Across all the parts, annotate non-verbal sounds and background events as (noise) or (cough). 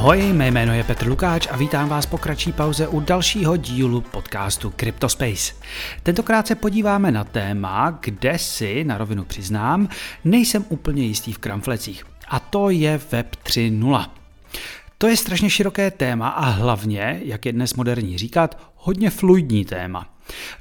Ahoj, mé jméno je Petr Lukáč a vítám vás po kratší pauze u dalšího dílu podcastu CryptoSpace. Tentokrát se podíváme na téma, kde si, na rovinu přiznám, nejsem úplně jistý v kramflecích. A to je Web 3.0. To je strašně široké téma a hlavně, jak je dnes moderní říkat, hodně fluidní téma.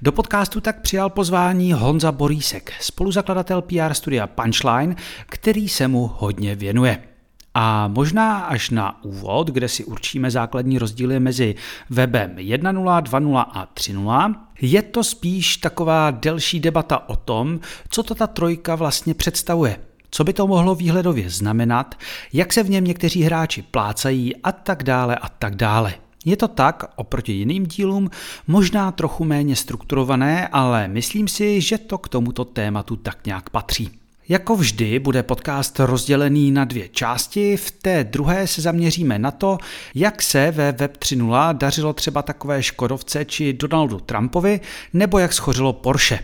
Do podcastu tak přijal pozvání Honza Borísek, spoluzakladatel PR studia Punchline, který se mu hodně věnuje. A možná až na úvod, kde si určíme základní rozdíly mezi webem 1.0, 2.0 a 3.0, je to spíš taková delší debata o tom, co to ta trojka vlastně představuje. Co by to mohlo výhledově znamenat, jak se v něm někteří hráči plácají a tak dále a tak dále. Je to tak, oproti jiným dílům, možná trochu méně strukturované, ale myslím si, že to k tomuto tématu tak nějak patří. Jako vždy bude podcast rozdělený na dvě části. V té druhé se zaměříme na to, jak se ve Web 3.0 dařilo třeba takové Škodovce či Donaldu Trumpovi, nebo jak schořilo Porsche.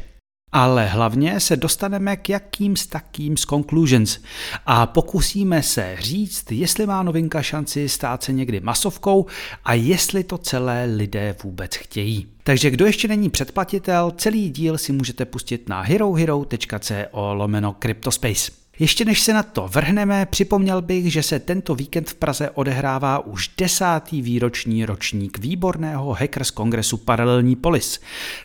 Ale hlavně se dostaneme k jakým z takým z conclusions a pokusíme se říct, jestli má novinka šanci stát se někdy masovkou a jestli to celé lidé vůbec chtějí. Takže kdo ještě není předplatitel, celý díl si můžete pustit na herohero.co lomeno Cryptospace. Ještě než se na to vrhneme, připomněl bych, že se tento víkend v Praze odehrává už desátý výroční ročník výborného Hackers Kongresu Paralelní polis.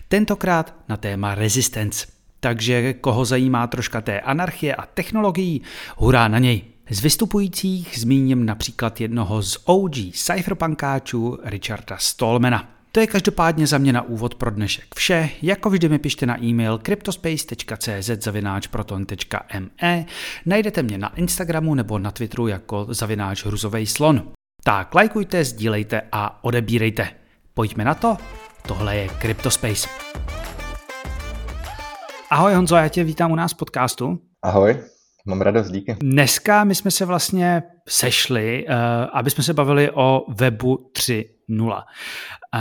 Tentokrát na téma Resistance. Takže koho zajímá troška té anarchie a technologií, hurá na něj. Z vystupujících zmíním například jednoho z OG cypherpunkáčů Richarda Stallmana. To je každopádně za mě na úvod pro dnešek vše. Jako vždy mi pište na e-mail cryptospace.cz zavináč.proton.me Najdete mě na Instagramu nebo na Twitteru jako zavináč hruzovej slon. Tak lajkujte, sdílejte a odebírejte. Pojďme na to. Tohle je Cryptospace. Ahoj Honzo, já tě vítám u nás v podcastu. Ahoj, mám radost, díky. Dneska my jsme se vlastně sešli, uh, aby jsme se bavili o webu 3.0.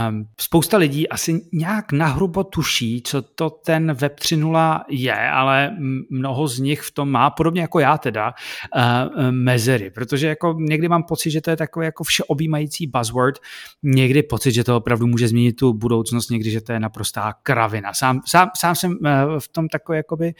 Um, spousta lidí asi nějak nahrubo tuší, co to ten Web 3.0 je, ale mnoho z nich v tom má, podobně jako já teda, uh, mezery, protože jako někdy mám pocit, že to je takový jako všeobjímající buzzword, někdy pocit, že to opravdu může změnit tu budoucnost, někdy, že to je naprostá kravina. Sám, sám, sám jsem uh, v tom takový jakoby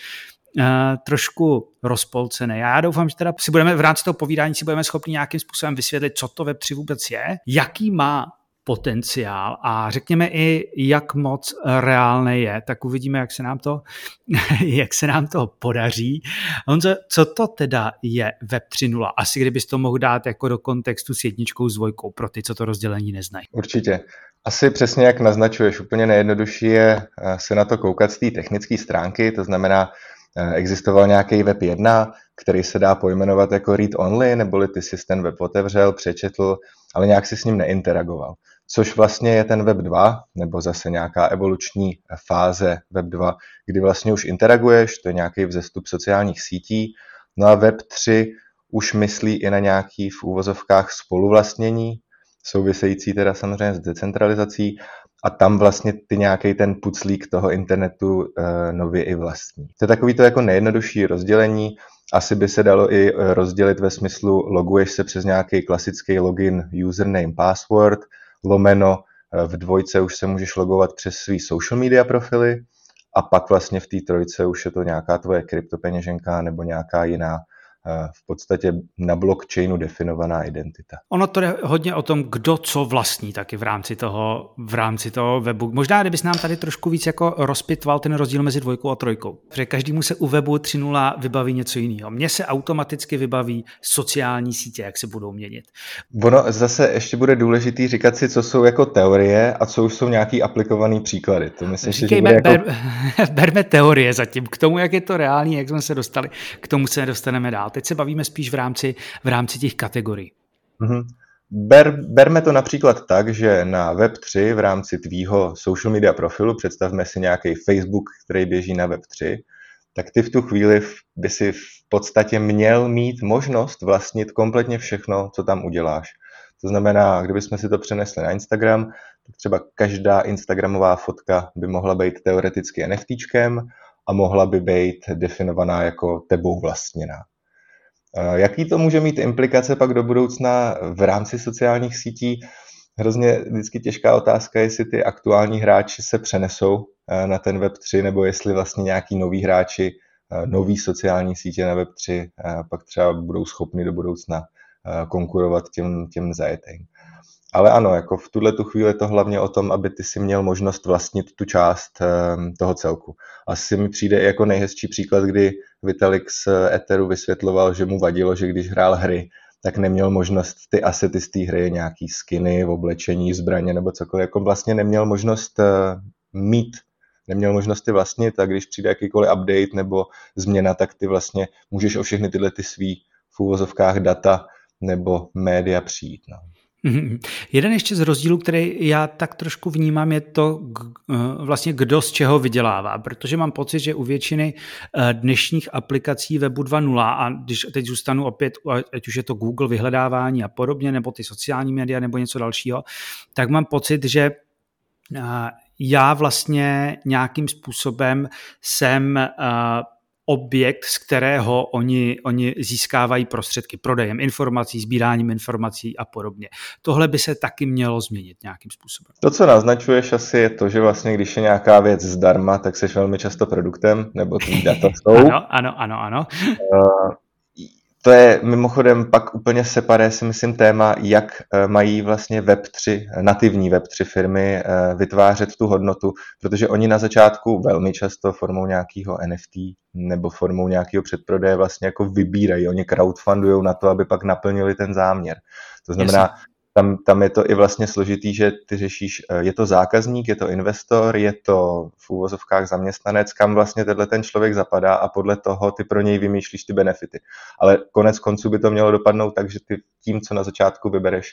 Uh, trošku rozpolcený. Já doufám, že teda si budeme v rámci toho povídání si budeme schopni nějakým způsobem vysvětlit, co to Web3 vůbec je, jaký má potenciál a řekněme i, jak moc reálné je, tak uvidíme, jak se nám to, (laughs) jak se nám to podaří. Honzo, co to teda je Web 3.0? Asi kdybys to mohl dát jako do kontextu s jedničkou, s dvojkou, pro ty, co to rozdělení neznají. Určitě. Asi přesně jak naznačuješ, úplně nejjednodušší je eh, se na to koukat z té technické stránky, to znamená, eh, existoval nějaký web 1, který se dá pojmenovat jako read only, neboli ty si ten web otevřel, přečetl, ale nějak si s ním neinteragoval což vlastně je ten Web 2, nebo zase nějaká evoluční fáze Web 2, kdy vlastně už interaguješ, to je nějaký vzestup sociálních sítí. No a Web 3 už myslí i na nějaký v úvozovkách spoluvlastnění, související teda samozřejmě s decentralizací a tam vlastně ty nějaký ten puclík toho internetu e, nově i vlastní. To je takový to jako nejjednodušší rozdělení, asi by se dalo i eh, rozdělit ve smyslu loguješ se přes nějaký klasický login username password, lomeno eh, v dvojce už se můžeš logovat přes svý social media profily a pak vlastně v té trojce už je to nějaká tvoje kryptopeněženka nebo nějaká jiná v podstatě na blockchainu definovaná identita. Ono to je hodně o tom, kdo co vlastní taky v rámci toho, v rámci toho webu. Možná, kdybys nám tady trošku víc jako rozpitval ten rozdíl mezi dvojkou a trojkou. Protože každému se u webu 3.0 vybaví něco jiného. Mně se automaticky vybaví sociální sítě, jak se budou měnit. Ono zase ještě bude důležitý říkat si, co jsou jako teorie a co už jsou nějaký aplikovaný příklady. To myslím, Říkejme, že bude jako... ber, (laughs) berme teorie zatím. K tomu, jak je to reálný, jak jsme se dostali, k tomu se dostaneme dál teď se bavíme spíš v rámci, v rámci těch kategorií. Mm-hmm. Ber, berme to například tak, že na Web3 v rámci tvýho social media profilu, představme si nějaký Facebook, který běží na Web3, tak ty v tu chvíli by si v podstatě měl mít možnost vlastnit kompletně všechno, co tam uděláš. To znamená, kdybychom si to přenesli na Instagram, tak třeba každá Instagramová fotka by mohla být teoreticky NFTčkem a mohla by být definovaná jako tebou vlastněná. Jaký to může mít implikace pak do budoucna v rámci sociálních sítí? Hrozně vždycky těžká otázka, jestli ty aktuální hráči se přenesou na ten Web3, nebo jestli vlastně nějaký noví hráči, nový sociální sítě na Web3 pak třeba budou schopni do budoucna konkurovat těm, těm zajetým. Ale ano, jako v tuhle tu chvíli je to hlavně o tom, aby ty si měl možnost vlastnit tu část toho celku. Asi mi přijde jako nejhezčí příklad, kdy Vitalik z Etheru vysvětloval, že mu vadilo, že když hrál hry, tak neměl možnost ty asety z té hry, nějaký skiny, oblečení, zbraně nebo cokoliv, jako vlastně neměl možnost uh, mít, neměl možnost ty vlastnit a když přijde jakýkoliv update nebo změna, tak ty vlastně můžeš o všechny tyhle ty svý v úvozovkách data nebo média přijít. No. Mm-hmm. Jeden ještě z rozdílů, který já tak trošku vnímám, je to eh, vlastně kdo z čeho vydělává, protože mám pocit, že u většiny eh, dnešních aplikací webu 2.0 a když teď zůstanu opět, ať už je to Google vyhledávání a podobně, nebo ty sociální média nebo něco dalšího, tak mám pocit, že eh, já vlastně nějakým způsobem jsem objekt, z kterého oni, oni získávají prostředky prodejem informací, sbíráním informací a podobně. Tohle by se taky mělo změnit nějakým způsobem. To, co naznačuješ asi je to, že vlastně když je nějaká věc zdarma, tak jsi velmi často produktem, nebo ty data (laughs) jsou. ano, ano, ano, ano. To je mimochodem pak úplně separé, si myslím, téma, jak eh, mají vlastně Web3, nativní Web3 firmy eh, vytvářet tu hodnotu, protože oni na začátku velmi často formou nějakého NFT nebo formou nějakého předprodeje vlastně jako vybírají, oni crowdfundují na to, aby pak naplnili ten záměr. To znamená, tam, tam je to i vlastně složitý, že ty řešíš, eh, je to zákazník, je to investor, je to v úvozovkách zaměstnanec, kam vlastně tenhle ten člověk zapadá a podle toho ty pro něj vymýšlíš ty benefity. Ale konec konců by to mělo dopadnout tak, že ty tím, co na začátku vybereš,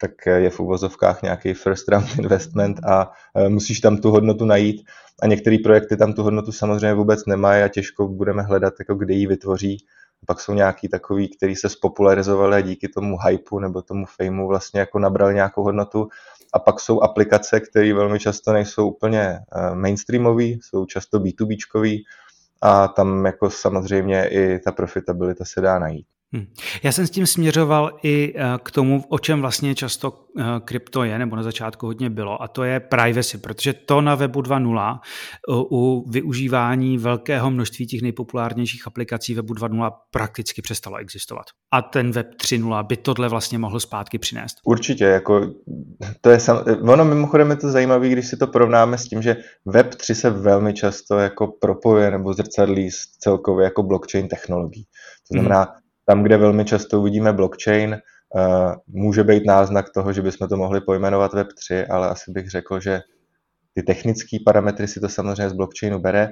tak eh, je v úvozovkách nějaký first round investment a eh, musíš tam tu hodnotu najít. A některé projekty tam tu hodnotu samozřejmě vůbec nemají a těžko budeme hledat, jako kde ji vytvoří pak jsou nějaký takový, který se spopularizovali a díky tomu hypeu nebo tomu fameu vlastně jako nabrali nějakou hodnotu. A pak jsou aplikace, které velmi často nejsou úplně eh, mainstreamové, jsou často B2Bčkový a tam jako samozřejmě i ta profitabilita se dá najít. Hmm. Já jsem s tím směřoval i eh, k tomu, o čem vlastně často eh, krypto je, nebo na začátku hodně bylo, a to je privacy, protože to na webu 2.0 u využívání velkého množství těch nejpopulárnějších aplikací webu 2.0 prakticky přestalo existovat. A ten web 3.0 by tohle vlastně mohl zpátky přinést. Určitě, jako to je sam... ono mimochodem je to zajímavé, když si to porovnáme s tím, že web 3 se velmi často jako propojuje nebo zrcadlí s celkově jako blockchain technologií. To znamená, hmm tam, kde velmi často uvidíme blockchain, eh, může být náznak toho, že bychom to mohli pojmenovat Web3, ale asi bych řekl, že ty technické parametry si to samozřejmě z blockchainu bere,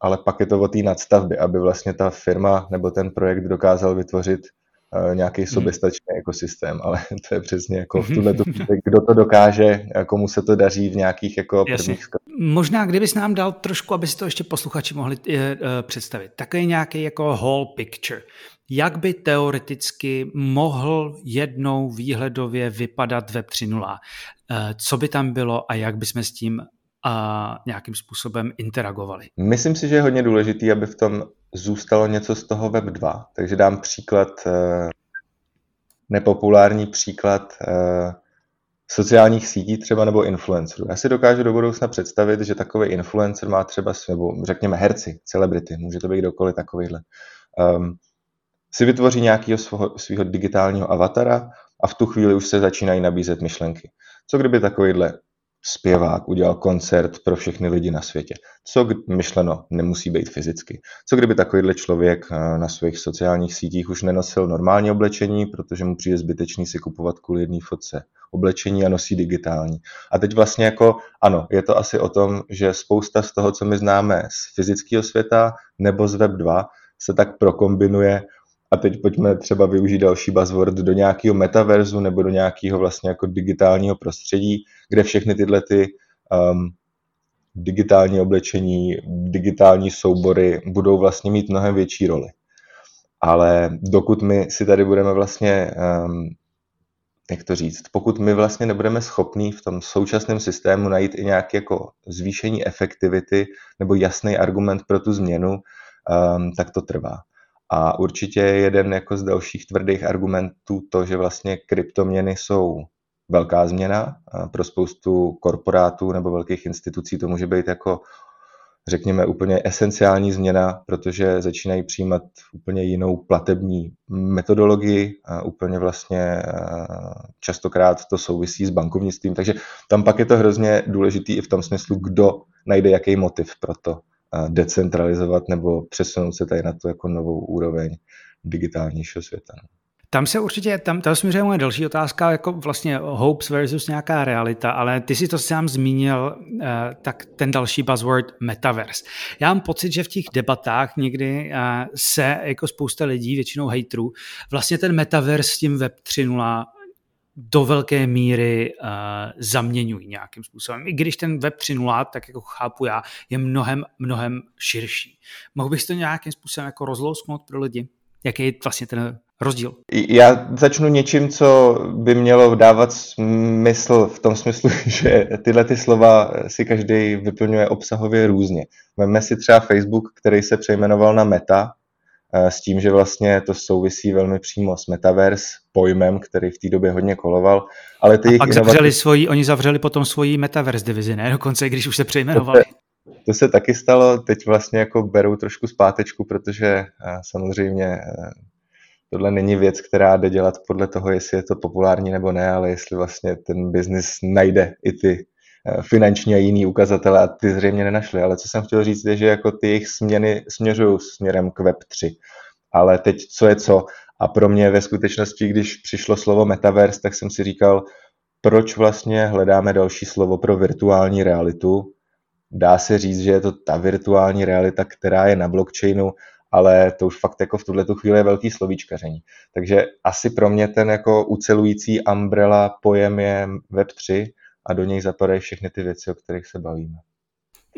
ale pak je to o té nadstavbě, aby vlastně ta firma nebo ten projekt dokázal vytvořit uh, nějaký hmm. soběstačný hmm. ekosystém, ale (laughs) to je přesně jako v tuhle kdo to dokáže, komu se to daří v nějakých jako prvních Možná, kdybys nám dal trošku, aby si to ještě posluchači mohli uh, představit, takový nějaký jako whole picture jak by teoreticky mohl jednou výhledově vypadat Web 3.0, eh, co by tam bylo a jak bychom s tím a nějakým způsobem interagovali. Myslím si, že je hodně důležité, aby v tom zůstalo něco z toho Web 2. Takže dám příklad, eh, nepopulární příklad eh, sociálních sítí třeba nebo influencerů. Já si dokážu do budoucna představit, že takový influencer má třeba, nebo řekněme herci, celebrity, může to být kdokoliv takovýhle. Um, si vytvoří nějakého svého digitálního avatara a v tu chvíli už se začínají nabízet myšlenky. Co kdyby takovýhle zpěvák udělal koncert pro všechny lidi na světě. Co myšleno nemusí být fyzicky. Co kdyby takovýhle člověk eh, na svých sociálních sítích už nenosil normální oblečení, protože mu přijde zbytečný si kupovat kvůli jedné fotce oblečení a nosí digitální. A teď vlastně jako, ano, je to asi o tom, že spousta z toho, co my známe z fyzického světa nebo z Web 2, se tak prokombinuje a teď pojďme třeba využít další buzzword do nějakého metaverzu nebo do nějakého vlastně jako digitálního prostředí, kde všechny tyhle ty um, digitální oblečení, digitální soubory budou vlastně mít mnohem větší roli. Ale dokud my si tady budeme vlastně, um, jak to říct, pokud my vlastně nebudeme schopní v tom současném systému najít i nějaké jako zvýšení efektivity nebo jasný argument pro tu změnu, um, tak to trvá. A určitě jeden jako z dalších tvrdých argumentů to, že vlastně kryptoměny jsou velká změna. Pro spoustu korporátů nebo velkých institucí to může být jako řekněme, úplně esenciální změna, protože začínají přijímat úplně jinou platební metodologii a úplně vlastně častokrát to souvisí s bankovnictvím. Takže tam pak je to hrozně důležitý i v tom smyslu, kdo najde jaký motiv pro to decentralizovat nebo přesunout se tady na to jako novou úroveň digitálnějšího světa. No. Tam se určitě, tam, tam směřuje moje další otázka, jako vlastně hopes versus nějaká realita, ale ty si to sám zmínil, eh, tak ten další buzzword metaverse. Já mám pocit, že v těch debatách někdy eh, se jako spousta lidí, většinou haterů, vlastně ten metaverse s tím web 3.0 do velké míry uh, zaměňují nějakým způsobem. I když ten web 3.0, tak jako chápu já, je mnohem, mnohem širší. Mohl bych to nějakým způsobem jako rozlousknout pro lidi? Jaký je vlastně ten rozdíl? Já začnu něčím, co by mělo dávat smysl v tom smyslu, (laughs) že tyhle ty slova si každý vyplňuje obsahově různě. Vemme si třeba Facebook, který se přejmenoval na Meta, s tím, že vlastně to souvisí velmi přímo s Metaverse, pojmem, který v té době hodně koloval. Ale ty A pak inovativ... zavřeli svoji, oni zavřeli potom svoji Metaverse divizi, ne? Dokonce, když už se přejmenovali. To se, to se taky stalo, teď vlastně jako berou trošku zpátečku, protože eh, samozřejmě eh, tohle není věc, která jde dělat podle toho, jestli je to populární nebo ne, ale jestli vlastně ten biznis najde i ty eh, finanční a jiný ukazatele a ty zřejmě nenašli. Ale co jsem chtěl říct je, že jako ty jejich směny směřují směrem k Web3. Ale teď co je co? A pro mě ve skutečnosti, když přišlo slovo metaverse, tak jsem si říkal, proč vlastně hledáme další slovo pro virtuální realitu. Dá se říct, že je to ta virtuální realita, která je na blockchainu ale to už fakt jako v tuhle chvíli je velký slovíčkaření. Takže asi pro mě ten jako ucelující umbrella pojem je Web3 a do něj zapadají všechny ty věci, o kterých se bavíme.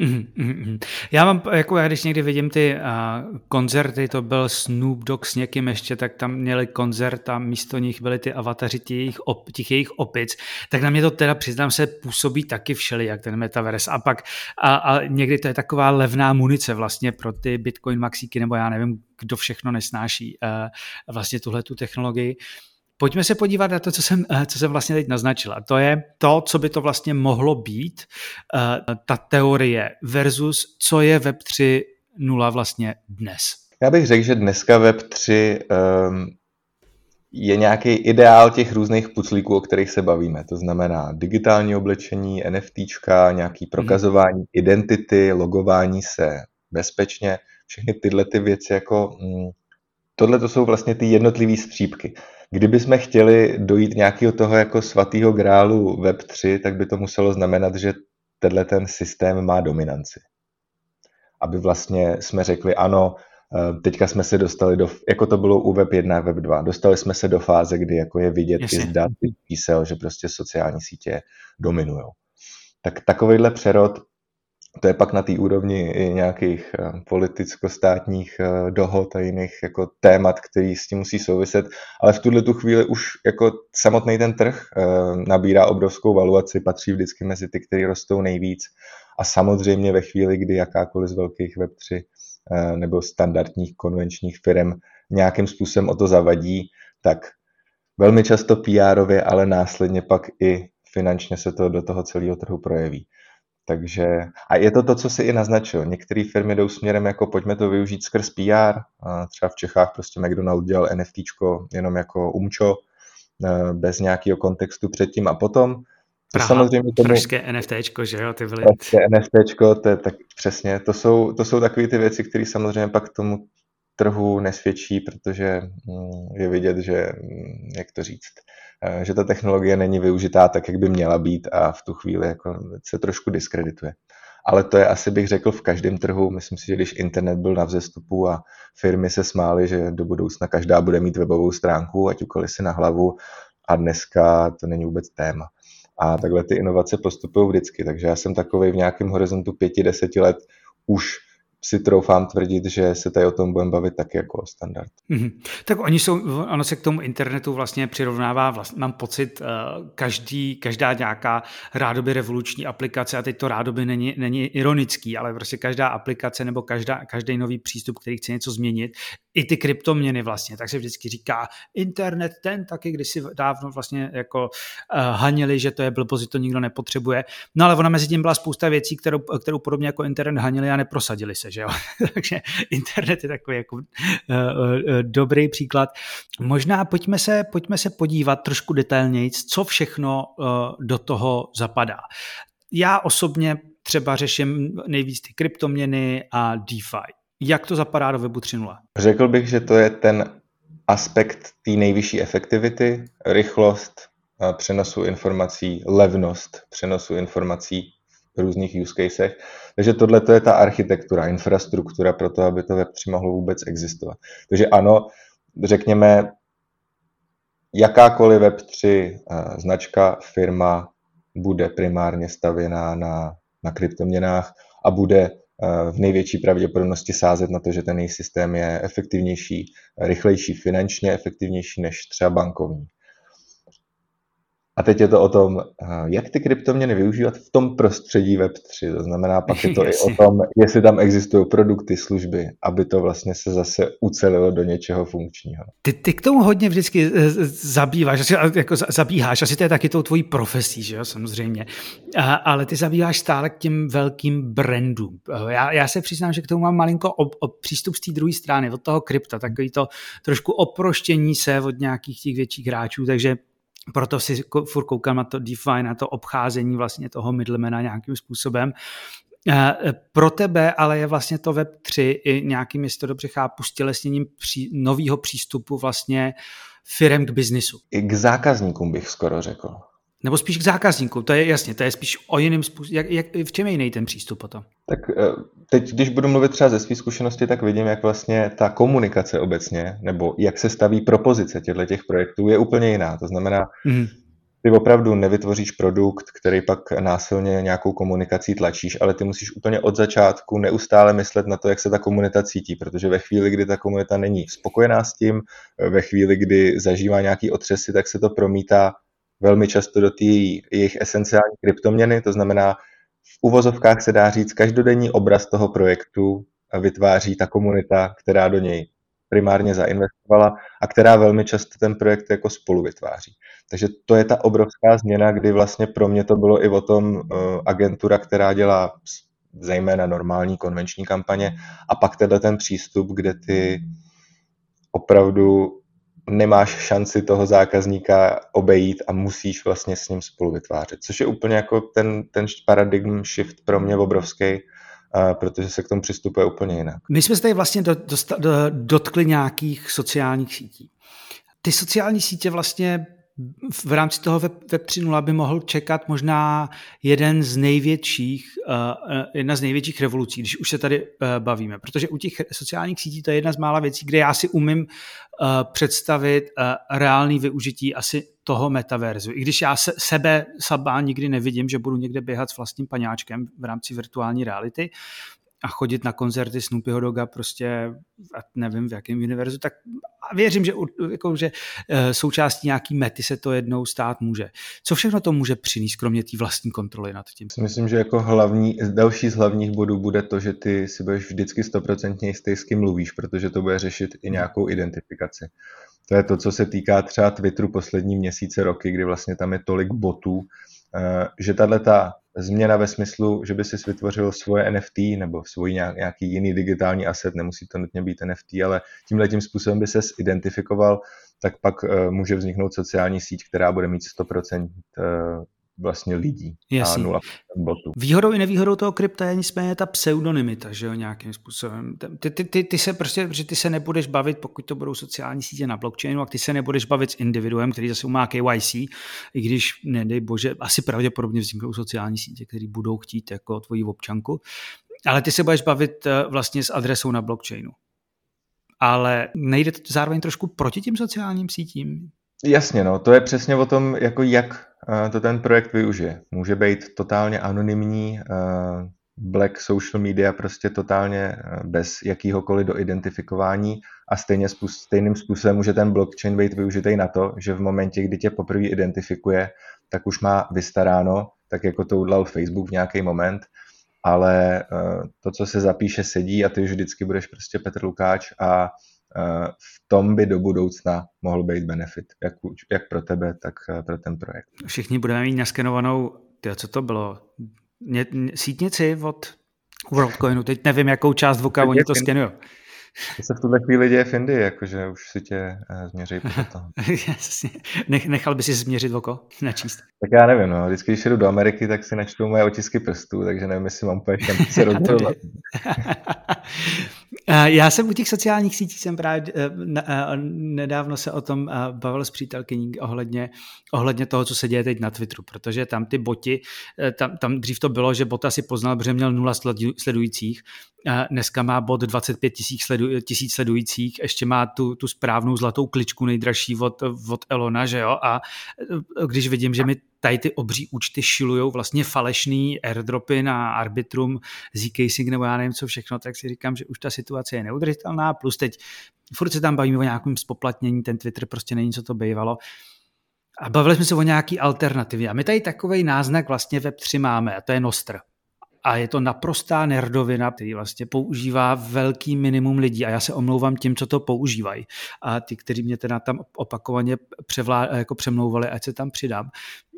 Mm-hmm. Já mám, jako já když někdy vidím ty uh, koncerty, to byl Snoop Dogg s někým ještě, tak tam měli koncert a místo nich byly ty avataři těch jejich, op, těch jejich opic, tak na mě to teda přiznám se působí taky jak ten metaverse a pak a, a někdy to je taková levná munice vlastně pro ty Bitcoin maxíky nebo já nevím, kdo všechno nesnáší uh, vlastně tuhle tu technologii. Pojďme se podívat na to, co jsem, eh, co jsem vlastně teď naznačila. To je to, co by to vlastně mohlo být, eh, ta teorie versus co je Web 3.0 vlastně dnes. Já bych řekl, že dneska Web 3 um, ehm, je nějaký ideál těch různých puclíků, o kterých se bavíme. To znamená digitální oblečení, NFTčka, nějaký mhm. prokazování hmm. identity, logování se bezpečně, všechny tyhle ty věci jako... Mm, tohle to jsou vlastně ty jednotlivé střípky. Kdyby jsme chtěli dojít nějakého toho jako svatého grálu Web3, tak by to muselo znamenat, že tenhle ten systém má dominanci. Aby vlastně jsme řekli, ano, eh, teďka jsme se dostali do, jako to bylo u Web 1 a Web 2, dostali jsme se do fáze, kdy jako je vidět Jasně. i z dat, čísel, že prostě sociální sítě dominují. Tak takovýhle přerod to je pak na té úrovni i nějakých eh, politicko-státních eh, dohod a jiných jako témat, který s tím musí souviset, ale v tuhle tu chvíli už jako samotný ten trh eh, nabírá obrovskou valuaci, patří vždycky mezi ty, které rostou nejvíc a samozřejmě ve chvíli, kdy jakákoliv z velkých Web3 nebo standardních konvenčních firm nějakým způsobem o to zavadí, tak velmi často PR-ově, ale následně pak i finančně se to do toho celého trhu projeví. Takže, a je to to, co si i naznačil. Některé firmy jdou směrem, jako pojďme to využít skrz PR. A třeba v Čechách prostě McDonald dělal NFT jenom jako umčo, e, bez nějakého kontextu předtím a potom. To Praha, samozřejmě tomu, pražské NFTčko, že jo, ty byly. Pražské NFTčko, to je tak přesně, to jsou, to jsou takové ty věci, které samozřejmě pak tomu trhu nesvědčí, protože mm, je vidět, že, mm, jak to říct, Eh, že ta technologie není využitá tak, jak by měla být a v tu chvíli jako se trošku diskredituje. Ale to je asi, bych řekl, v každém trhu. Myslím si, že když internet byl na vzestupu a firmy se smály, že do budoucna každá bude mít webovou stránku, ať ukoli si na hlavu a dneska to není vůbec téma. A takhle ty inovace postupují vždycky, takže já jsem takový v nějakém horizontu pěti, deseti let už si troufám tvrdit, že se tady o tom budeme bavit taky jako o standard. Mm-hmm. Tak oni jsou, ono se k tomu internetu vlastně přirovnává, vlastně, mám pocit, uh, každý, každá nějaká rádoby revoluční aplikace, a teď to rádoby není, není ironický, ale prostě každá aplikace nebo každá, každý nový přístup, který chce něco změnit, i ty kryptoměny vlastně, tak se vždycky říká internet ten taky kdysi dávno vlastně jako uh, hanili, že to je blbost, to nikdo nepotřebuje. No ale ona mezi tím byla spousta věcí, kterou, kterou podobně jako internet hanili a neprosadili se, že jo. (laughs) Takže internet je takový jako uh, uh, dobrý příklad. Možná pojďme se, pojďme se podívat trošku detailněji, co všechno uh, do toho zapadá. Já osobně třeba řeším nejvíc ty kryptoměny a DeFi. Jak to zapadá do Webu 3.0? Řekl bych, že to je ten aspekt té nejvyšší efektivity, rychlost přenosu informací, levnost přenosu informací v různých use casech. Takže tohle je ta architektura, infrastruktura pro to, aby to Web3 mohlo vůbec existovat. Takže ano, řekněme, jakákoliv Web3 značka, firma bude primárně stavěná na, na kryptoměnách a bude v největší pravděpodobnosti sázet na to, že ten její systém je efektivnější, rychlejší, finančně efektivnější než třeba bankovní. A teď je to o tom, jak ty kryptoměny využívat v tom prostředí Web3. To znamená, pak je to (laughs) i o tom, jestli tam existují produkty, služby, aby to vlastně se zase ucelilo do něčeho funkčního. Ty, ty k tomu hodně vždycky eh, zabýváš, asi, jako zabíháš, asi to je taky tou tvojí profesí, že jo, samozřejmě. A, ale ty zabýváš stále k těm velkým brandům. Já, já se přiznám, že k tomu mám malinko ob, ob, přístup z té druhé strany, od toho krypta, takový to trošku oproštění se od nějakých těch větších hráčů, takže proto si furt koukám na to DeFi, na to obcházení vlastně toho middlemana nějakým způsobem. Eh, pro tebe ale je vlastně to Web3 i nějakým, jestli to dobře chápu, stělesněním pří, nového přístupu vlastně firem k biznisu. I k zákazníkům bych skoro řekl. Nebo spíš k zákazníku, to je jasně, to je spíš o jiném způsobu. Jak, jak, v čem je jiný ten přístup potom? Tak eh, teď, když budu mluvit třeba ze své zkušenosti, tak vidím, jak vlastně ta komunikace obecně, nebo jak se staví propozice těchto těch projektů, je úplně jiná. To znamená, mm. ty opravdu nevytvoříš produkt, který pak násilně nějakou komunikací tlačíš, ale ty musíš úplně od začátku neustále myslet na to, jak se ta komunita cítí, protože ve chvíli, kdy ta komunita není spokojená s tím, ve chvíli, kdy zažívá nějaký otřesy, tak se to promítá velmi často do té jejich esenciální kryptoměny, to znamená, v uvozovkách se dá říct, každodenní obraz toho projektu vytváří ta komunita, která do něj primárně zainvestovala a která velmi často ten projekt jako spolu vytváří. Takže to je ta obrovská změna, kdy vlastně pro mě to bylo i o tom uh, agentura, která dělá zejména normální konvenční kampaně a pak tenhle ten přístup, kde ty opravdu nemáš šanci toho zákazníka obejít a musíš vlastně s ním spolu vytvářet. Což je úplně jako ten, ten paradigm shift pro mě obrovský, protože se k tomu přistupuje úplně jinak. My jsme se tady vlastně do, do, dotkli nějakých sociálních sítí. Ty sociální sítě vlastně v rámci toho Web, Web 3.0 by mohl čekat možná jeden z největších, uh, jedna z největších revolucí, když už se tady uh, bavíme. Protože u těch sociálních sítí to je jedna z mála věcí, kde já si umím představit reálný využití asi toho metaverzu. I když já se, sebe sabá nikdy nevidím, že budu někde běhat s vlastním paňáčkem v rámci virtuální reality, a chodit na koncerty Snoopyho Doga prostě, nevím v jakém univerzu, tak věřím, že, jako, že eh, součástí nějaký mety se to jednou stát může. Co všechno to může přinést, kromě té vlastní kontroly nad tím? Myslím, že jako hlavní, další z hlavních bodů bude to, že ty si budeš vždycky stoprocentně jistý, s kým mluvíš, protože to bude řešit i nějakou identifikaci. To je to, co se týká třeba Twitteru poslední měsíce, roky, kdy vlastně tam je tolik botů, že tahle ta změna ve smyslu, že by si vytvořil svoje NFT nebo svůj nějaký jiný digitální asset, nemusí to nutně být NFT, ale tímhle tím způsobem by se identifikoval, tak pak uh, může vzniknout sociální síť, která bude mít 100% uh, vlastně lidí Jasný. a 0% botů. Výhodou i nevýhodou toho krypta je nicméně ta pseudonymita, že jo, nějakým způsobem. Ty, ty, ty, ty se prostě, že ty se nebudeš bavit, pokud to budou sociální sítě na blockchainu, a ty se nebudeš bavit s individuem, který zase má KYC, i když, nedej bože, asi pravděpodobně vzniknou sociální sítě, které budou chtít jako tvoji občanku, ale ty se budeš bavit eh, vlastně s adresou na blockchainu. Ale nejde to zároveň trošku proti těm sociálním sítím? Jasně, no, to je přesně o tom, jako jak uh, to ten projekt využije. Může být totálně anonymní, uh, black social media prostě totálně uh, bez jakýhokoliv doidentifikování a stejně stejným způsobem může ten blockchain být využitý na to, že v momentě, kdy tě poprvé identifikuje, tak už má vystaráno, tak jako to udělal Facebook v nějaký moment, ale to, co se zapíše, sedí a ty už vždycky budeš prostě Petr Lukáč a v tom by do budoucna mohl být benefit, jak, jak pro tebe, tak pro ten projekt. Všichni budeme mít naskenovanou, tyjo, co to bylo, Ně, sítnici od WorldCoinu, teď nevím, jakou část voka oni to skenují. To se v tuhle chvíli děje v Indii, jakože už si tě uh, změří podle (laughs) toho. Nechal by si změřit oko, načíst. Tak já nevím, no. Vždycky, když jdu do Ameriky, tak si načtu moje otisky prstů, takže nevím, jestli mám úplně se (laughs) rozhodovat. Já jsem u těch sociálních sítí jsem právě eh, eh, nedávno se o tom bavil s přítelkyní ohledně, ohledně toho, co se děje teď na Twitteru, protože tam ty boti, tam, tam dřív to bylo, že bota si poznal, protože měl nula sledujících, dneska má bot 25 tisíc sledu, tisíc sledujících, ještě má tu, tu správnou zlatou kličku nejdražší od, od Elona, že jo, a když vidím, že mi tady ty obří účty šilujou vlastně falešný airdropy na Arbitrum, Zcasing nebo já nevím co všechno, tak si říkám, že už ta situace je neudržitelná, plus teď furt se tam bavíme o nějakém spoplatnění, ten Twitter prostě není, co to bývalo. A bavili jsme se o nějaký alternativě. A my tady takový náznak vlastně Web3 máme, a to je Nostr a je to naprostá nerdovina, který vlastně používá velký minimum lidí a já se omlouvám tím, co to používají. A ty, kteří mě teda tam opakovaně převlá, jako přemlouvali, ať se tam přidám.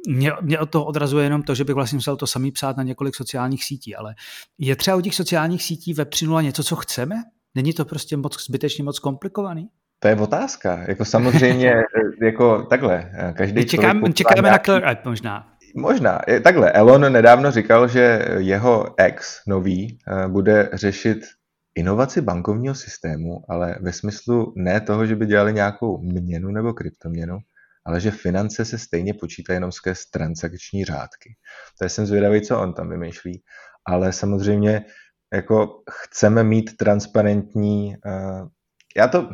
Mě, mě od toho odrazuje jenom to, že bych vlastně musel to samý psát na několik sociálních sítí, ale je třeba u těch sociálních sítí 3.0 něco, co chceme? Není to prostě moc zbytečně moc komplikovaný? To je otázka. Jako samozřejmě, (laughs) jako takhle, každý Čekám, Čekáme nějaký... na Killer App možná. Možná. Takhle, Elon nedávno říkal, že jeho ex nový eh, bude řešit inovaci bankovního systému, ale ve smyslu ne toho, že by dělali nějakou měnu nebo kryptoměnu, ale že finance se stejně počítají jenom skrz transakční řádky. To jsem zvědavý, co on tam vymýšlí. Ale samozřejmě jako chceme mít transparentní... Uh, já to,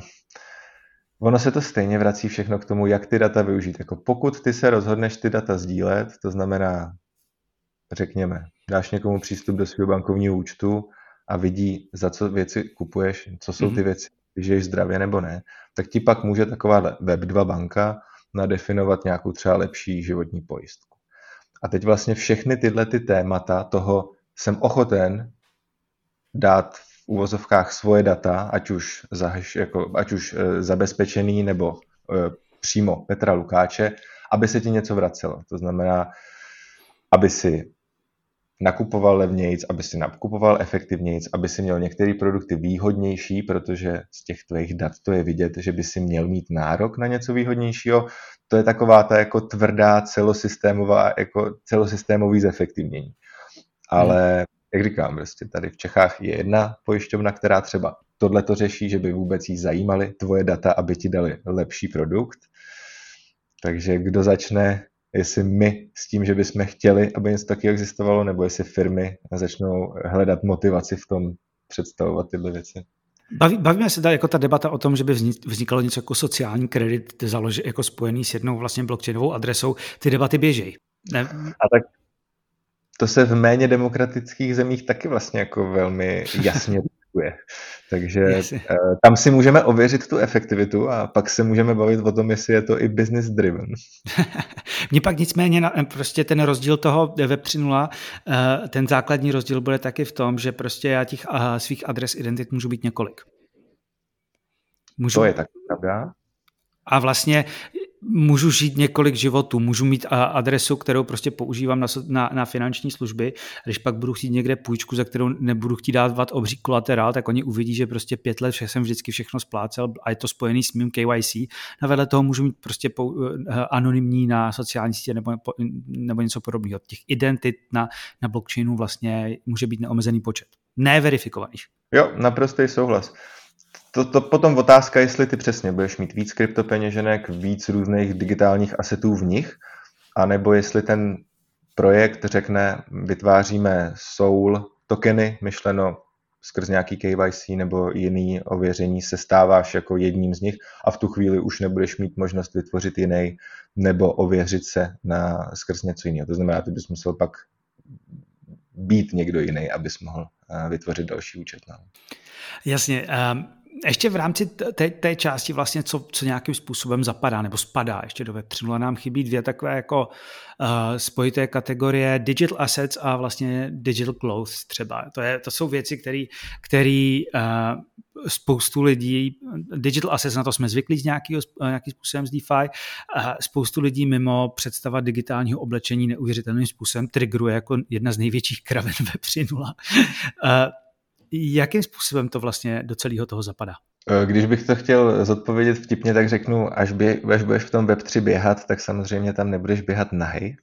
Ono se to stejně vrací všechno k tomu, jak ty data využít. Jako pokud ty se rozhodneš ty data sdílet, to znamená, řekněme, dáš někomu přístup do svého bankovního účtu a vidí, za co věci kupuješ, co jsou ty mhm. věci, žiješ zdravě nebo ne, tak ti pak může taková Web2 banka nadefinovat nějakou třeba lepší životní pojistku. A teď vlastně všechny tyhle ty témata toho jsem ochoten dát úvozovkách svoje data, ať už, za, jako, ať už e, zabezpečený nebo e, přímo Petra Lukáče, aby se ti něco vracelo. To znamená, aby si nakupoval levnějc, aby si nakupoval efektivnějc, aby si měl některé produkty výhodnější, protože z těch tvých dat to je vidět, že by si měl mít nárok na něco výhodnějšího. To je taková ta jako tvrdá celosystémová, jako celosystémový zefektivnění. Ale jak říkám, prostě tady v Čechách je jedna pojišťovna, která třeba tohle to řeší, že by vůbec jí zajímaly tvoje data, aby ti dali lepší produkt. Takže kdo začne, jestli my s tím, že bychom chtěli, aby něco taky existovalo, nebo jestli firmy začnou hledat motivaci v tom představovat tyhle věci. Baví, bavíme se tady jako ta debata o tom, že by vznikalo něco jako sociální kredit založi, jako spojený s jednou vlastně blockchainovou adresou. Ty debaty běžejí. Ne? A tak to se v méně demokratických zemích taky vlastně jako velmi jasně diskuje. Takže uh, tam si můžeme ověřit tu efektivitu a pak se můžeme bavit o tom, jestli je to i business driven. (laughs) Mně pak nicméně prostě ten rozdíl toho Web 3.0, uh, ten základní rozdíl bude taky v tom, že prostě já těch uh, svých adres identit můžu být několik. Můžu... To je tak pravda. A vlastně můžu žít několik životů, můžu mít adresu, kterou prostě používám na, na, na finanční služby. Když pak budu chtít někde půjčku, za kterou nebudu chtít dávat obří kolaterál, tak oni uvidí, že prostě pět let jsem vždycky všechno splácel a je to spojený s mým KYC. A vedle toho můžu mít prostě eh, anonymní na sociální sítě nebo, nebo něco podobného. Těch identit na, na blockchainu vlastně může být neomezený počet. Neverifikovaných. Jo, naprostý souhlas to, to potom otázka, jestli ty přesně budeš mít víc kryptopeněženek, víc různých digitálních asetů v nich, anebo jestli ten projekt řekne, vytváříme soul tokeny, myšleno skrz nějaký KYC nebo jiný ověření se stáváš jako jedním z nich a v tu chvíli už nebudeš mít možnost vytvořit jiný nebo ověřit se na, skrz něco jiného. To znamená, ty bys musel pak být někdo jiný, abys mohl eh, vytvořit další účet. No. Jasně. Um, ještě v rámci té, té části vlastně, co, co nějakým způsobem zapadá nebo spadá ještě do Web3, nám chybí dvě takové jako uh, spojité kategorie digital assets a vlastně digital clothes třeba. To, je, to jsou věci, které uh, spoustu lidí, digital assets, na to jsme zvyklí z nějakého, nějakým způsobem z DeFi, spoustu lidí mimo představa digitálního oblečení neuvěřitelným způsobem triggeruje jako jedna z největších kraven ve 3.0. Jakým způsobem to vlastně do celého toho zapadá? Eh, když bych to chtěl zodpovědět vtipně, tak řeknu, až, bě, až budeš v tom Web3 běhat, tak samozřejmě tam nebudeš běhat nahy,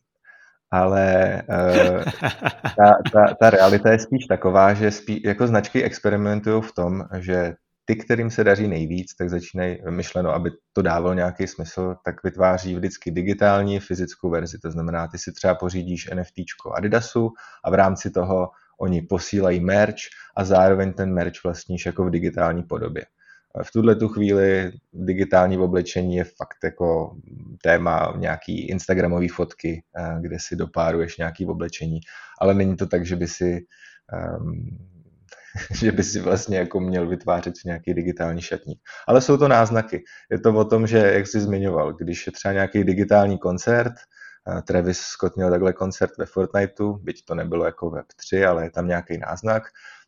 ale uh, (laughs) ta, ta, ta realita je spíš taková, že spíš, jako značky experimentují v tom, že ty, kterým se daří nejvíc, tak začínají myšleno, aby to dávalo nějaký smysl, tak vytváří vždycky digitální fyzickou verzi. To znamená, ty si třeba pořídíš NFT Adidasu a v rámci toho oni posílají merch a zároveň ten merch vlastníš jako v digitální podobě. V tuhle tu chvíli digitální oblečení je fakt jako téma nějaký instagramové fotky, eh, kde si dopáruješ nějaký oblečení, ale není to tak, že by si um, (laughs) že by si vlastně jako měl vytvářet nějaký digitální šatník. Ale jsou to náznaky. Je to o tom, že, jak jsi zmiňoval, když je třeba nějaký digitální koncert, Travis Scott měl takhle koncert ve Fortniteu, byť to nebylo jako Web 3, ale je tam nějaký náznak,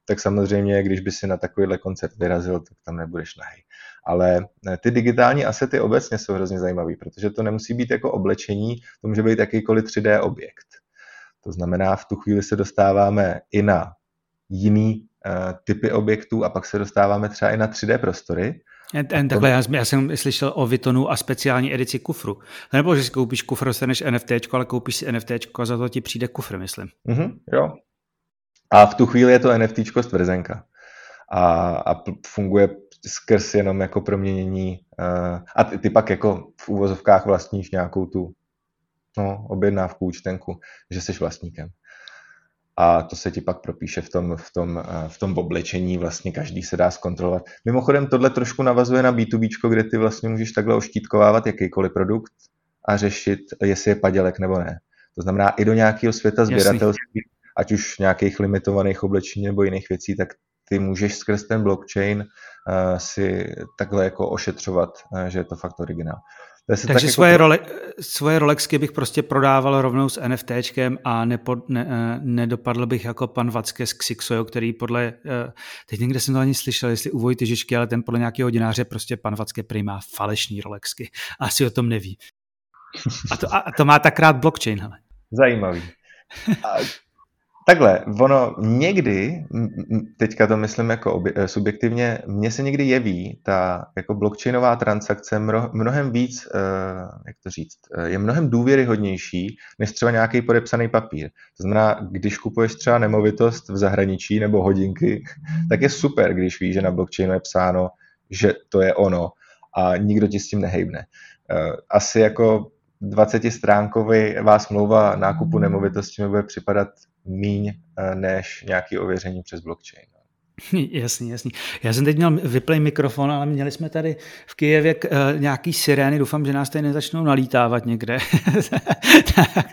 tak samozřejmě, když by si na takovýhle koncert vyrazil, tak tam nebudeš nahý. Ale eh, ty digitální asety obecně jsou hrozně zajímavý, protože to nemusí být jako oblečení, to může být jakýkoliv 3D objekt. To znamená, v tu chvíli se dostáváme i na jiný uh, typy objektů a pak se dostáváme třeba i na 3D prostory. Ten, takhle, já, já jsem slyšel o Vitonu a speciální edici kufru. Nebo že si koupíš kufr, dostaneš NFT, ale koupíš si NFT a za to ti přijde kufr, myslím. Mm-hmm, jo, a v tu chvíli je to NFT stvrzenka. A, a funguje skrz jenom jako proměnění. Uh, a ty, ty pak jako v úvozovkách vlastníš nějakou tu no, objednávku, účtenku, že jsi vlastníkem. A to se ti pak propíše v tom, v tom, uh, v tom oblečení, vlastně každý se dá zkontrolovat. Mimochodem tohle trošku navazuje na B2B, kde ty vlastně můžeš takhle oštítkovávat jakýkoliv produkt a řešit, jestli je padělek nebo ne. To znamená, i do nějakého světa sběratelství ať už nějakých limitovaných oblečení nebo jiných věcí, tak ty můžeš skrz ten blockchain uh, si takhle jako ošetřovat, uh, že je to fakt originál. Takže tak svoje, jako... role, svoje Rolexky bych prostě prodával rovnou s NFTčkem a nepo, ne, eh, nedopadl bych jako pan Vacké z Xixojo, který podle, teď někde jsem to ani slyšel, jestli u Vojty Žižky, ale ten podle nějakého hodináře prostě pan Vacké prý má falešný Rolexky. (laughs) Asi o tom neví. A to, a to má tak rád blockchain, hele. Zajímavý. A Takhle, ono někdy, teďka to myslím jako eh, subjektivně, mně se někdy jeví ta jako blockchainová transakce mnohem víc, eh, jak to říct, eh, je mnohem důvěryhodnější než třeba nějaký podepsaný papír. To znamená, když kupuješ třeba nemovitost v zahraničí nebo hodinky, (laughs) tak je super, když víš, že na blockchainu je psáno, že to je ono a nikdo ti s tím nehejbne. Asi jako 20-stránková smlouva nákupu nemovitosti mi bude připadat míň eh, než nějaké ověření přes blockchain. (laughs) Jasný, jasný. Já jsem teď měl vyplay mikrofon, ale měli jsme tady v Kijevě uh, nějaký sirény, doufám, že nás tady nezačnou nalítávat někde. (laughs) tak,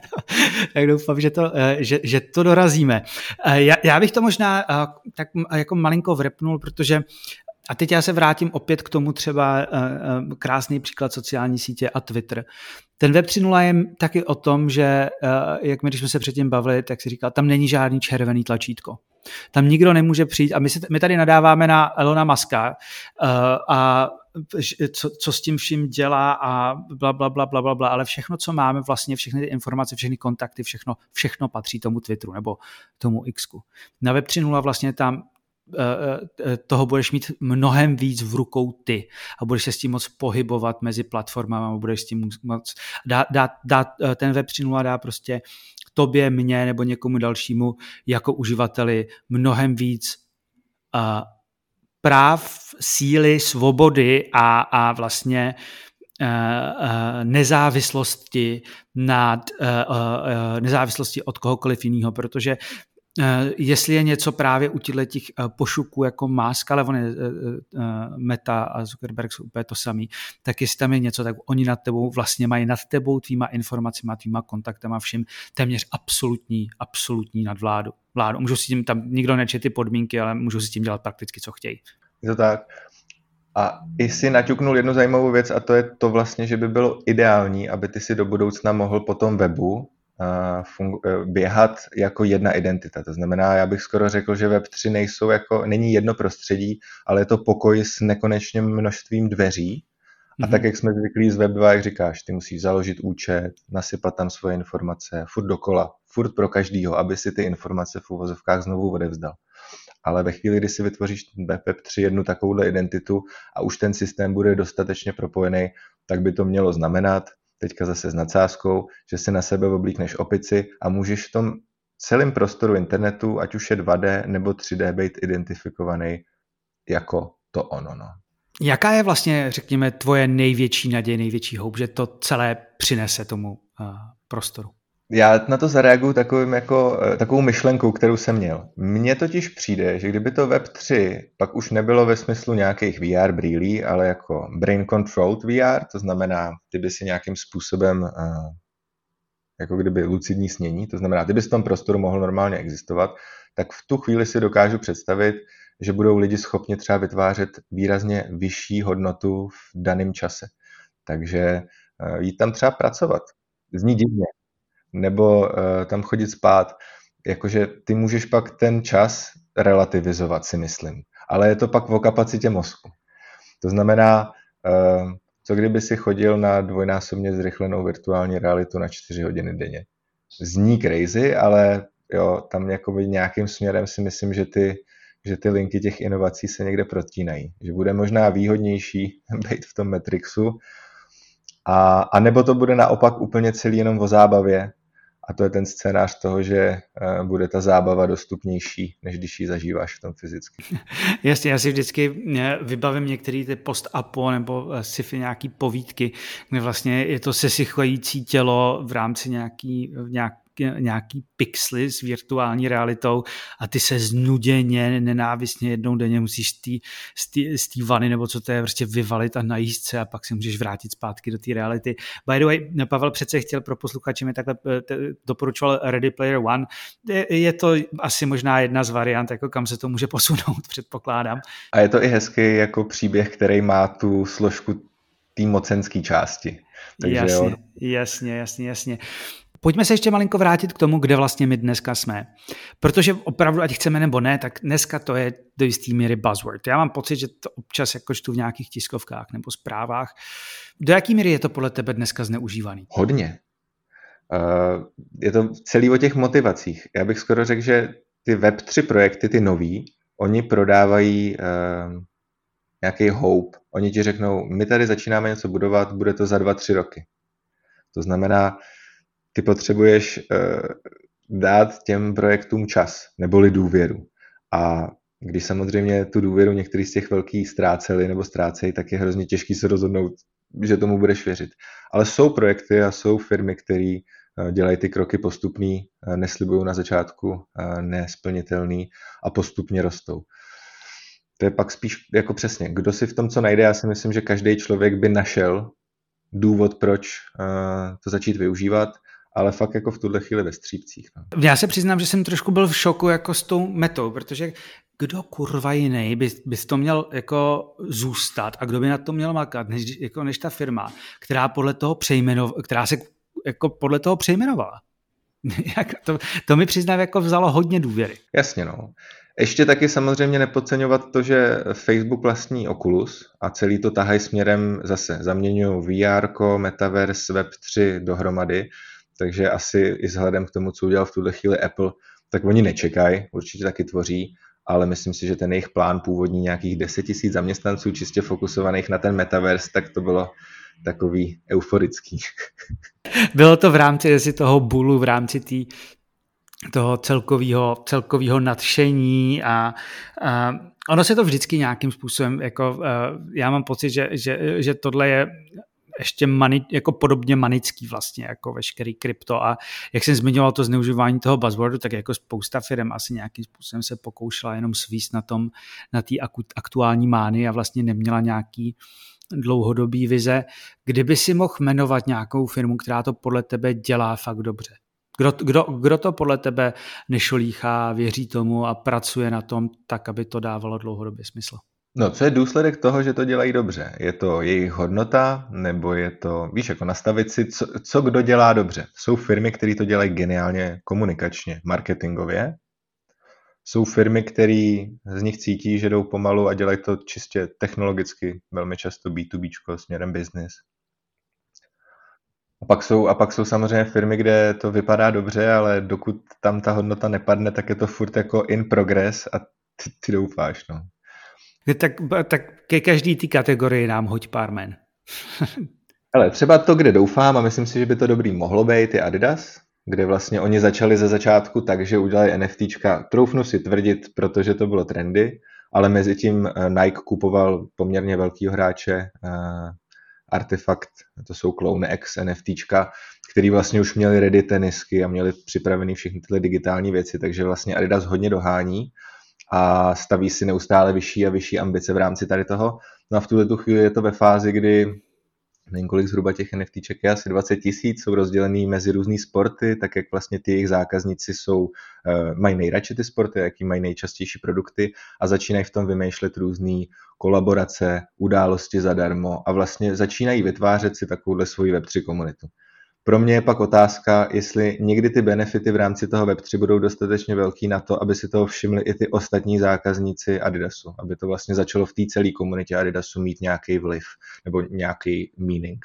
tak doufám, že to, uh, že, že to dorazíme. Uh, já, já bych to možná uh, tak jako malinko vrepnul, protože a teď já se vrátím opět k tomu třeba uh, krásný příklad sociální sítě a Twitter. Ten Web 3.0 je taky o tom, že uh, jak my, když jsme se předtím bavili, tak si říkal, tam není žádný červený tlačítko. Tam nikdo nemůže přijít a my, se, my tady nadáváme na Elona Muska a co, co s tím vším dělá a bla, bla, bla, bla, bla, bla, ale všechno, co máme, vlastně všechny ty informace, všechny kontakty, všechno, všechno patří tomu Twitteru nebo tomu Xku. Na Web 3.0 vlastně tam Eh, eh, toho budeš mít mnohem víc v rukou ty a budeš se s tím moc pohybovat mezi platformami budeš s tím moc dát, dát, dát eh, ten web 3.0 dá prostě tobě, mně nebo někomu dalšímu jako uživateli mnohem víc uh, práv, síly, svobody a, a vlastně nezávislosti nad nezávislosti od kohokoliv jiného, protože Eh, jestli je něco právě u těchto těch eh, pošuků jako Musk, ale on je eh, Meta a Zuckerberg jsou úplně to samý, tak jestli tam je něco, tak oni nad tebou vlastně mají nad tebou tvýma informacemi, tvýma kontaktama vším téměř absolutní, absolutní nadvládu. Vládu. Můžu si tím, tam nikdo neče ty podmínky, ale můžu si tím dělat prakticky, co chtějí. Je to tak. A i si naťuknul jednu zajímavou věc a to je to vlastně, že by bylo ideální, aby ty si do budoucna mohl po tom webu běhat jako jedna identita. To znamená, já bych skoro řekl, že Web3 nejsou jako, není jedno prostředí, ale je to pokoj s nekonečným množstvím dveří. A mm-hmm. tak, jak jsme zvyklí z Web2, jak říkáš, ty musíš založit účet, nasypat tam svoje informace, furt dokola, furt pro každýho, aby si ty informace v uvozovkách znovu odevzdal. Ale ve chvíli, kdy si vytvoříš Web3 jednu takovouhle identitu a už ten systém bude dostatečně propojený, tak by to mělo znamenat, teďka zase s nadsázkou, že si na sebe oblíkneš opici a můžeš v tom celém prostoru internetu, ať už je 2D nebo 3D, být identifikovaný jako to ono. No. Jaká je vlastně, řekněme, tvoje největší naděje, největší houp, že to celé přinese tomu uh, prostoru? Já na to zareaguju takovým jako, eh, takovou myšlenkou, kterou jsem měl. Mně totiž přijde, že kdyby to Web3 pak už nebylo ve smyslu nějakých VR brýlí, ale jako brain controlled VR, to znamená, ty by si nějakým způsobem uh, jako kdyby lucidní snění, to znamená, ty by v tom prostoru mohl normálně existovat, tak v tu chvíli si dokážu představit, že budou lidi schopni třeba vytvářet výrazně vyšší hodnotu v daném čase. Takže uh, jít tam třeba pracovat. Zní divně, nebo tam chodit spát. Jakože ty můžeš pak ten čas relativizovat, si myslím. Ale je to pak o kapacitě mozku. To znamená, uh, co kdyby si chodil na dvojnásobně zrychlenou virtuální realitu na 4 hodiny denně. Zní crazy, ale jo, tam nějakým směrem si myslím, že ty, že ty linky těch inovací se někde protínají. Že bude možná výhodnější (laughs) být v tom Matrixu, a, a nebo to bude naopak úplně celý jenom o zábavě, a to je ten scénář toho, že eh, bude ta zábava dostupnější, než když ji zažíváš v tom fyzicky. (laughs) Jasně, já si vždycky eh, vybavím některé ty post-apo nebo eh, sci-fi nějaký povídky, kde vlastně je to sesychlající tělo v rámci nějaký, nějak, nějaký pixely s virtuální realitou a ty se znuděně, nenávistně jednou denně musíš z té vany nebo co to je prostě vyvalit a najíst se a pak si můžeš vrátit zpátky do té reality. By the way, Pavel přece chtěl pro posluchače mi takhle eh, doporučoval Ready Player One. Je to asi možná jedna z variant, jako kam se to může posunout, (laughs) předpokládám. A je to i hezký jako příběh, který má tu složku té mocenské části. Takže jasně, jo. jasně, jasně, jasně. Pojďme se ještě malinko vrátit k tomu, kde vlastně my dneska jsme. Protože opravdu, ať chceme nebo ne, tak dneska to je do jisté míry buzzword. Já mám pocit, že to občas jako čtu v nějakých tiskovkách nebo zprávách. Do jaké míry je to podle tebe dneska zneužívaný? Hodně. Uh, je to celý o těch motivacích. Já bych skoro řekl, že ty Web3 projekty, ty nový, oni prodávají uh, nějaký hope. Oni ti řeknou, my tady začínáme něco budovat, bude to za dva, tři roky. To znamená, ty potřebuješ uh, dát těm projektům čas, neboli důvěru. A když samozřejmě tu důvěru některý z těch velkých ztráceli nebo ztrácejí, tak je hrozně těžký se rozhodnout, že tomu budeš věřit. Ale jsou projekty a jsou firmy, které eh, dělají ty kroky postupný, eh, neslibují na začátku nesplnitelný a postupně rostou. To je pak spíš jako přesně, kdo si v tom co najde, já si myslím, že každý člověk by našel důvod, proč to začít využívat ale fakt jako v tuhle chvíli ve střípcích. No. Já se přiznám, že jsem trošku byl v šoku jako s tou metou, protože kdo kurva jiný by, by to měl jako zůstat a kdo by na to měl makat, než, jako, než ta firma, která podle toho přejmenov, která se jako podle toho přejmenovala. (laughs) to, to mi přiznám jako vzalo hodně důvěry. Jasně no. Ještě taky samozřejmě nepodceňovat to, že Facebook vlastní Oculus a celý to tahají směrem zase. Zaměňují VR, Metaverse, Web3 dohromady takže asi i vzhledem k tomu, co udělal v tuhle chvíli Apple, tak oni nečekají, určitě taky tvoří, ale myslím si, že ten jejich plán původní nějakých 10 tisíc zaměstnanců čistě fokusovaných na ten metaverse, tak to bylo takový euforický. (laughs) Bylo to v rámci toho bulu, v rámci tý, toho celkového, celkového nadšení a, a ono se to vždycky nějakým způsobem, jako, uh, já mám pocit, že, že, že tohle je ještě mani, jako podobně manický vlastně, jako veškerý krypto a jak jsem zmiňoval to zneužívání toho buzzwordu, tak jako spousta firm asi nějakým způsobem se pokoušela jenom svíst na tom, na té aktuální mány a vlastně neměla nějaký dlouhodobý vize. Kdyby si mohl jmenovat nějakou firmu, která to podle tebe dělá fakt dobře? Kdo, kdo, kdo to podle tebe nešolíchá, věří tomu a pracuje na tom tak, aby to dávalo dlouhodobě smysl? No, co je důsledek toho, že to dělají dobře? Je to jejich hodnota, nebo je to, víš, jako nastavit si, co, co kdo dělá dobře? Jsou firmy, které to dělají geniálně komunikačně, marketingově. Jsou firmy, které z nich cítí, že jdou pomalu a dělají to čistě technologicky, velmi často B2B směrem business. A pak, jsou, a pak jsou samozřejmě firmy, kde to vypadá dobře, ale dokud tam ta hodnota nepadne, tak je to furt jako in progress a ty, ty doufáš. No. Tak, tak ke každý té kategorii nám hoď pár men. (laughs) Ale třeba to, kde doufám, a myslím si, že by to dobrý mohlo být, je Adidas, kde vlastně oni začali ze začátku tak, že udělali NFTčka, troufnu si tvrdit, protože to bylo trendy, ale mezi tím eh, Nike kupoval poměrně velkýho hráče, uh, Artefakt, to jsou Clone X NFTčka, který vlastně už měli ready tenisky a měli připravený všechny tyhle digitální věci, takže vlastně Adidas hodně dohání a staví si neustále vyšší a vyšší ambice v rámci tady toho. No a v tuhle tu chvíli je to ve fázi, kdy nevím kolik zhruba těch NFTček je, asi 20 tisíc, jsou rozdělený mezi různé sporty, tak jak vlastně ty jejich zákazníci jsou, uh, mají nejradši ty sporty, jaký mají nejčastější produkty a začínají v tom vymýšlet různé kolaborace, události zadarmo a vlastně začínají vytvářet si takovouhle svoji Web3 komunitu. Pro mě je pak otázka, jestli někdy ty benefity v rámci toho Web3 budou dostatečně velký na to, aby si toho všimli i ty ostatní zákazníci Adidasu, aby to vlastně začalo v té celé komunitě Adidasu mít nějaký vliv nebo nějaký meaning.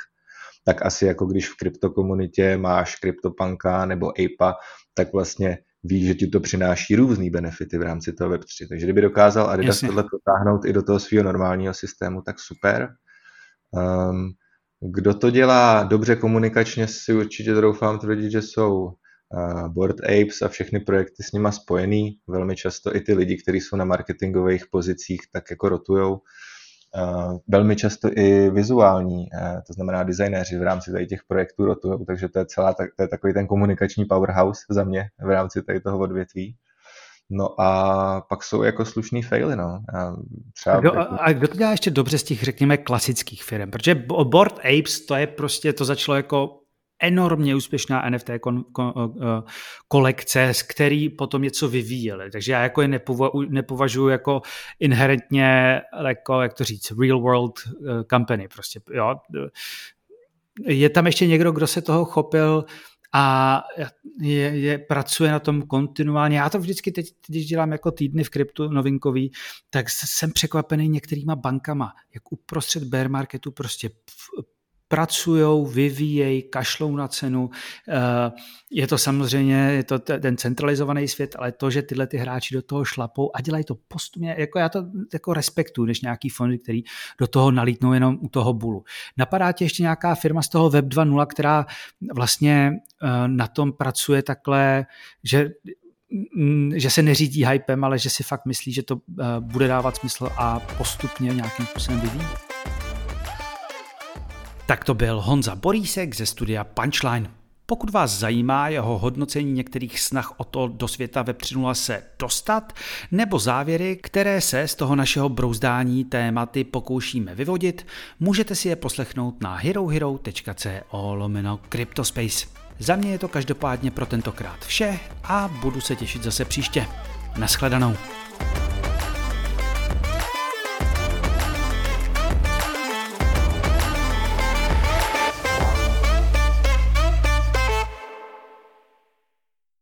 Tak asi jako když v kryptokomunitě máš CryptoPunka nebo Ape, tak vlastně víš, že ti to přináší různé benefity v rámci toho Web3. Takže kdyby dokázal Adidas Jasně. tohle potáhnout i do toho svého normálního systému, tak super. Um, kdo to dělá dobře komunikačně, si určitě doufám tvrdit, že jsou Board Apes a všechny projekty s nima spojený. Velmi často i ty lidi, kteří jsou na marketingových pozicích, tak jako rotujou. Velmi často i vizuální, to znamená designéři v rámci tady těch projektů rotujou, takže to je, celá, to je takový ten komunikační powerhouse za mě v rámci tady toho odvětví. No a pak jsou jako slušný faily, no. A, třeba a, kdo, jako... a kdo to dělá ještě dobře z těch, řekněme, klasických firm? Protože Board Apes, to je prostě, to začalo jako enormně úspěšná NFT kon, kon, kolekce, z který potom něco vyvíjeli. Takže já jako je nepova- nepovažuji jako inherentně, jako, jak to říct, real world uh, company. Prostě, jo. Je tam ještě někdo, kdo se toho chopil a je, je, pracuje na tom kontinuálně. Já to vždycky teď, když dělám jako týdny v kryptu novinkový, tak jsem překvapený některýma bankama, jak uprostřed bear marketu prostě pracují, vyvíjejí, kašlou na cenu. Eh, je to samozřejmě je to ten centralizovaný svět, ale to, že tyhle ty hráči do toho šlapou a dělají to postupně, jako já to jako respektuju, než nějaký fondy, který do toho nalítnou jenom u toho bulu. Napadá tě ještě nějaká firma z toho Web 2.0, která vlastně eh, na tom pracuje takhle, že mm, že se neřídí hypem, ale že si fakt myslí, že to eh, bude dávat smysl a postupně nějakým způsobem vyvíjí? Tak to byl Honza Borísek ze studia Punchline. Pokud vás zajímá jeho hodnocení některých snah o to do světa Web 3.0 se dostat, nebo závěry, které se z toho našeho brouzdání tématy pokoušíme vyvodit, můžete si je poslechnout na herohero.co lomeno Cryptospace. Za mě je to každopádně pro tentokrát vše a budu se těšit zase příště. Naschledanou.